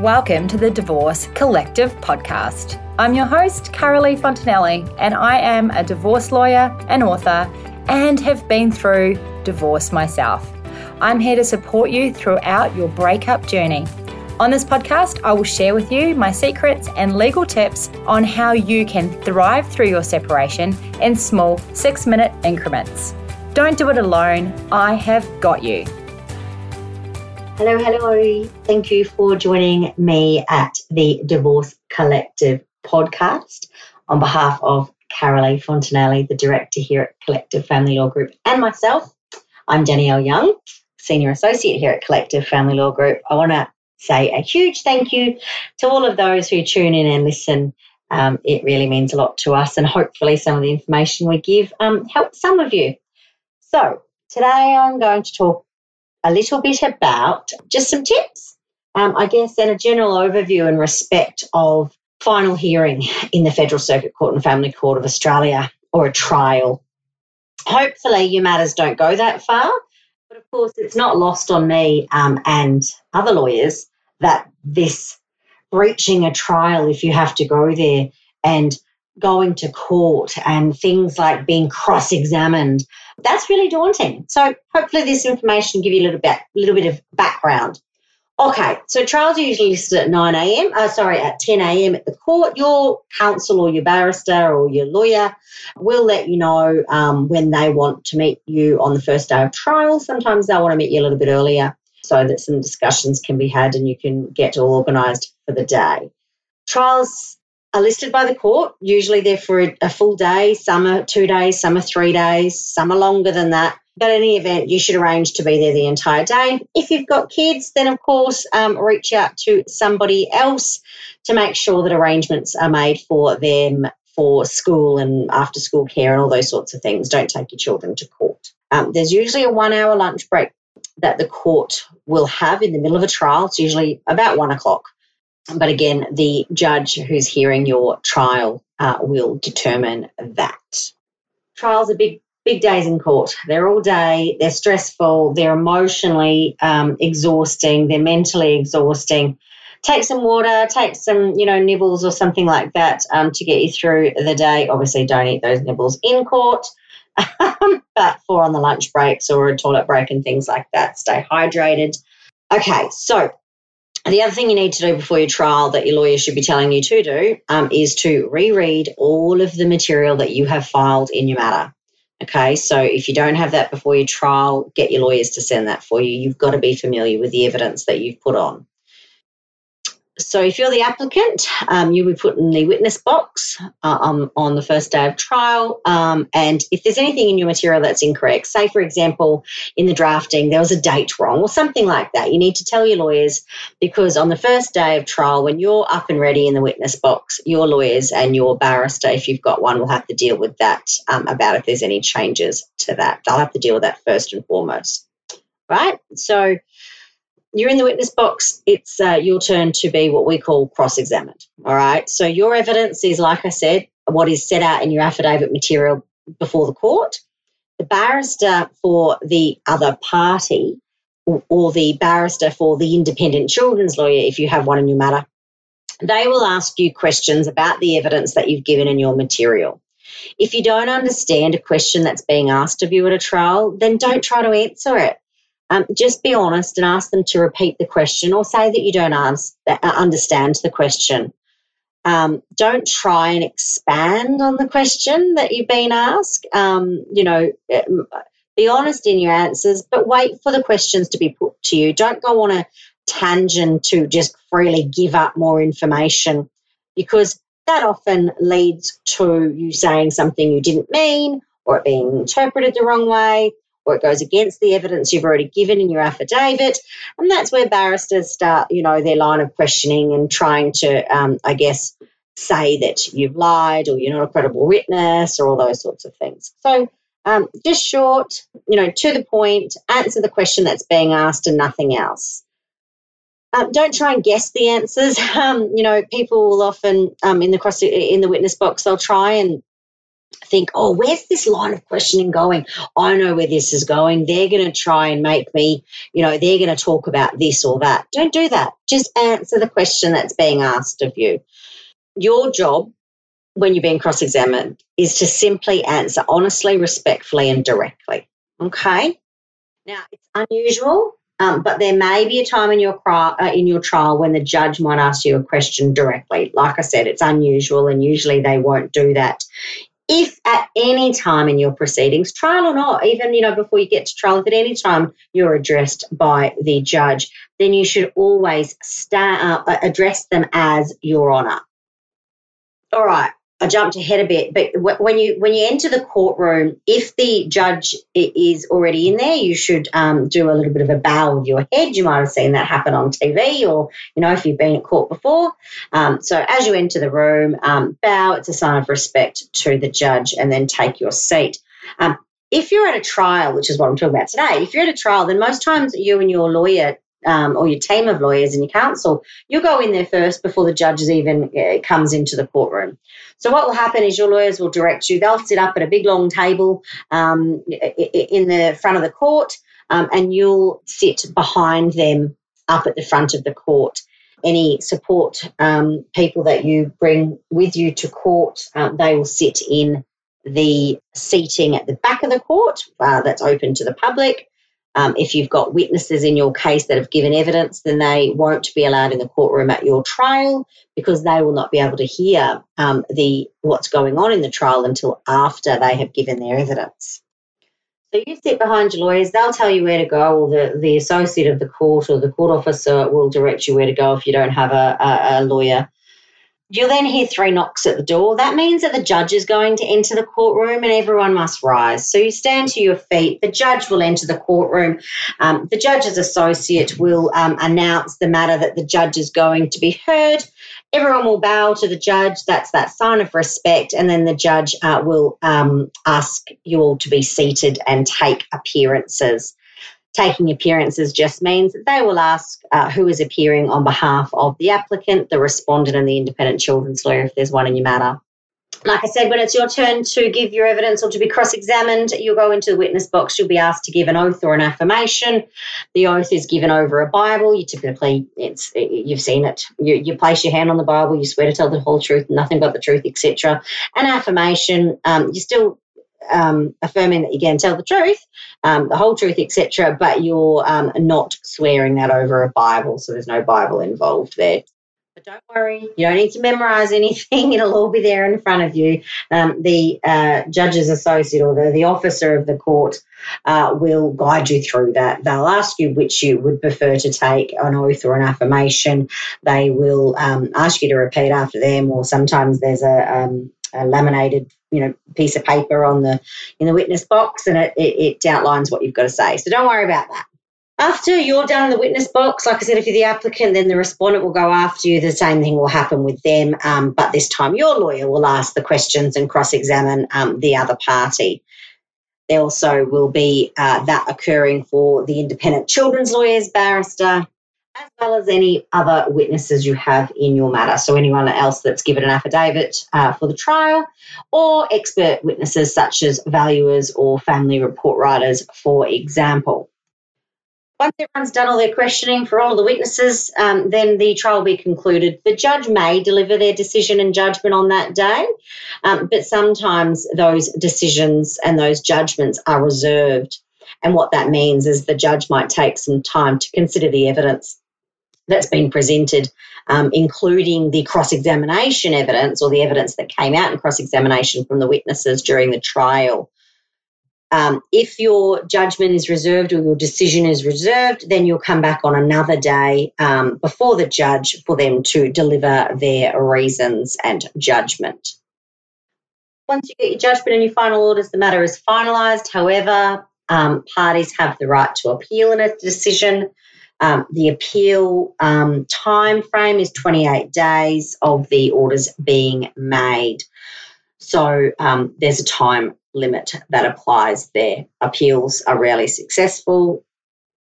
Welcome to the Divorce Collective podcast. I'm your host, Carolee Fontanelli, and I am a divorce lawyer and author and have been through divorce myself. I'm here to support you throughout your breakup journey. On this podcast, I will share with you my secrets and legal tips on how you can thrive through your separation in small six minute increments. Don't do it alone, I have got you. Hello, hello. Thank you for joining me at the Divorce Collective podcast on behalf of Carolee Fontanelli, the director here at Collective Family Law Group, and myself. I'm Dannielle Young, Senior Associate here at Collective Family Law Group. I want to say a huge thank you to all of those who tune in and listen. Um, it really means a lot to us, and hopefully, some of the information we give um, helps some of you. So, today I'm going to talk a little bit about just some tips, um, I guess, and a general overview in respect of final hearing in the Federal Circuit Court and Family Court of Australia or a trial. Hopefully, your matters don't go that far, but of course, it's not lost on me um, and other lawyers that this breaching a trial, if you have to go there, and going to court and things like being cross examined that's really daunting. So hopefully this information give you a little bit, little bit of background. Okay, so trials are usually listed at 9 a.m. Uh, sorry, at 10 a.m. at the court. Your counsel or your barrister or your lawyer will let you know um, when they want to meet you on the first day of trial. Sometimes they'll want to meet you a little bit earlier so that some discussions can be had and you can get all organised for the day. Trials are listed by the court. Usually they're for a, a full day, some are two days, some are three days, some are longer than that. But in any event, you should arrange to be there the entire day. If you've got kids, then of course, um, reach out to somebody else to make sure that arrangements are made for them for school and after school care and all those sorts of things. Don't take your children to court. Um, there's usually a one hour lunch break that the court will have in the middle of a trial. It's usually about one o'clock. But again, the judge who's hearing your trial uh, will determine that. Trials are big, big days in court. They're all day. They're stressful. They're emotionally um, exhausting. They're mentally exhausting. Take some water. Take some, you know, nibbles or something like that um, to get you through the day. Obviously, don't eat those nibbles in court. but for on the lunch breaks or a toilet break and things like that, stay hydrated. Okay, so the other thing you need to do before your trial that your lawyer should be telling you to do um, is to reread all of the material that you have filed in your matter. Okay, so if you don't have that before your trial, get your lawyers to send that for you. You've got to be familiar with the evidence that you've put on. So, if you're the applicant, um, you'll be put in the witness box uh, um, on the first day of trial. Um, and if there's anything in your material that's incorrect, say, for example, in the drafting, there was a date wrong or something like that, you need to tell your lawyers because on the first day of trial, when you're up and ready in the witness box, your lawyers and your barrister, if you've got one, will have to deal with that um, about if there's any changes to that. They'll have to deal with that first and foremost. Right? So, you're in the witness box, it's uh, your turn to be what we call cross examined. All right. So your evidence is, like I said, what is set out in your affidavit material before the court. The barrister for the other party or, or the barrister for the independent children's lawyer, if you have one in your matter, they will ask you questions about the evidence that you've given in your material. If you don't understand a question that's being asked of you at a trial, then don't try to answer it um, just be honest and ask them to repeat the question or say that you don't uh, understand the question. Um, don't try and expand on the question that you've been asked. Um, you know, um, be honest in your answers, but wait for the questions to be put to you. Don't go on a tangent to just freely give up more information because that often leads to you saying something you didn't mean or it being interpreted the wrong way or it goes against the evidence you've already given in your affidavit. And that's where barristers start, you know, their line of questioning and trying to, um, I guess, say that you've lied or you're not a credible witness or all those sorts of things. So, um, just short, you know, to the point, answer the question that's being asked and nothing else. Um, don't try and guess the answers. Um, you know, people will often um, in the cross in the witness box they'll try and think, oh, where's this line of questioning going? I know where this is going. They're going to try and make me, you know, they're going to talk about this or that. Don't do that. Just answer the question that's being asked of you. Your job when you're being cross examined is to simply answer honestly, respectfully, and directly. Okay? Now, it's unusual. Um, but there may be a time in your, uh, in your trial when the judge might ask you a question directly. Like I said, it's unusual, and usually they won't do that if at any time in your proceedings, trial or not, even you know before you get to trial, if at any time you're addressed by the judge, then you should always start, uh, address them as Your Honour. All right. I jumped ahead a bit, but when you when you enter the courtroom, if the judge is already in there, you should um, do a little bit of a bow with your head. You might have seen that happen on TV, or you know if you've been at court before. Um, so as you enter the room, um, bow. It's a sign of respect to the judge, and then take your seat. Um, if you're at a trial, which is what I'm talking about today, if you're at a trial, then most times you and your lawyer um, or your team of lawyers and your counsel, you'll go in there first before the judges even uh, comes into the courtroom. So what will happen is your lawyers will direct you. They'll sit up at a big long table um, in the front of the court, um, and you'll sit behind them up at the front of the court. Any support um, people that you bring with you to court, uh, they will sit in the seating at the back of the court uh, that's open to the public. Um, if you've got witnesses in your case that have given evidence, then they won't be allowed in the courtroom at your trial because they will not be able to hear um, the what's going on in the trial until after they have given their evidence. So you sit behind your lawyers; they'll tell you where to go, or the, the associate of the court or the court officer will direct you where to go if you don't have a, a, a lawyer You'll then hear three knocks at the door. That means that the judge is going to enter the courtroom and everyone must rise. So you stand to your feet. The judge will enter the courtroom. Um, the judge's associate will um, announce the matter that the judge is going to be heard. Everyone will bow to the judge. That's that sign of respect. And then the judge uh, will um, ask you all to be seated and take appearances taking appearances just means that they will ask uh, who is appearing on behalf of the applicant, the respondent, and the independent children's lawyer if there's one in your matter. Like I said, when it's your turn to give your evidence or to be cross examined, you'll go into the witness box. You'll be asked to give an oath or an affirmation. The oath is given over a Bible. You typically, it's you've seen it. You, you place your hand on the Bible. You swear to tell the whole truth, nothing but the truth, etc. An affirmation, um, you still um, affirming that you can tell the truth, um, the whole truth, etc., but you're um, not swearing that over a Bible, so there's no Bible involved there. But don't worry, you don't need to memorize anything. It'll all be there in front of you. Um, the uh, judge's associate or the, the officer of the court uh, will guide you through that. They'll ask you which you would prefer to take an oath or an affirmation. They will um, ask you to repeat after them, or sometimes there's a, um, a laminated you know piece of paper on the in the witness box and it, it, it outlines what you've got to say so don't worry about that after you're done in the witness box, like I said, if you're the applicant, then the respondent will go after you. The same thing will happen with them, um, but this time your lawyer will ask the questions and cross examine um, the other party. There also will be uh, that occurring for the independent children's lawyers barrister as well as any other witnesses you have in your matter. So, anyone else that's given an affidavit uh, for the trial, or expert witnesses such as valuers or family report writers, for example. Once everyone's done all their questioning for all of the witnesses, um, then the trial will be concluded. The judge may deliver their decision and judgment on that day, um, but sometimes those decisions and those judgments are reserved. And what that means is the judge might take some time to consider the evidence that's been presented, um, including the cross examination evidence or the evidence that came out in cross examination from the witnesses during the trial. Um, if your judgment is reserved or your decision is reserved, then you'll come back on another day um, before the judge for them to deliver their reasons and judgment. Once you get your judgment and your final orders, the matter is finalised. However, um, parties have the right to appeal in a decision. Um, the appeal um, time frame is 28 days of the orders being made. So um, there's a time limit that applies there. Appeals are rarely successful.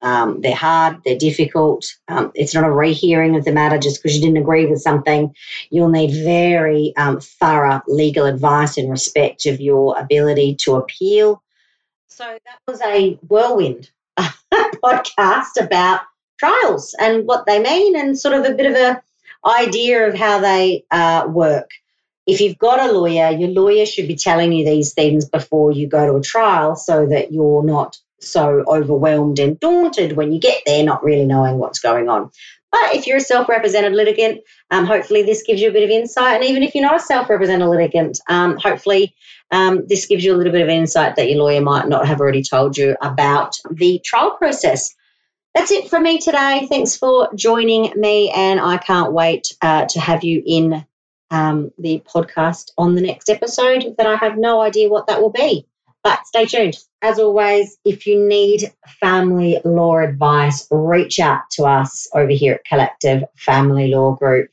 Um, they're hard, they're difficult. Um, it's not a rehearing of the matter just because you didn't agree with something. You'll need very um, thorough legal advice in respect of your ability to appeal. So that was a whirlwind podcast about trials and what they mean and sort of a bit of a idea of how they uh, work. If you've got a lawyer, your lawyer should be telling you these things before you go to a trial so that you're not so overwhelmed and daunted when you get there, not really knowing what's going on. But if you're a self represented litigant, um, hopefully this gives you a bit of insight. And even if you're not a self represented litigant, um, hopefully um, this gives you a little bit of insight that your lawyer might not have already told you about the trial process. That's it from me today. Thanks for joining me, and I can't wait uh, to have you in um, the podcast on the next episode. That I have no idea what that will be. But stay tuned. As always, if you need family law advice, reach out to us over here at Collective Family Law Group.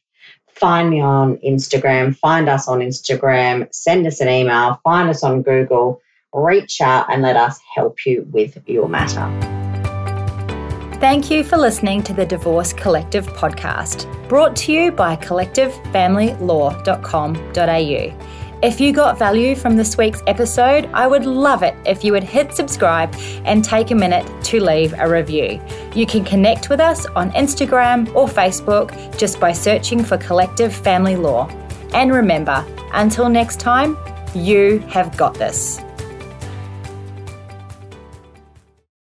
Find me on Instagram, find us on Instagram, send us an email, find us on Google, reach out and let us help you with your matter. Thank you for listening to the Divorce Collective podcast, brought to you by collectivefamilylaw.com.au. If you got value from this week's episode, I would love it if you would hit subscribe and take a minute to leave a review. You can connect with us on Instagram or Facebook just by searching for Collective Family Law. And remember, until next time, you have got this.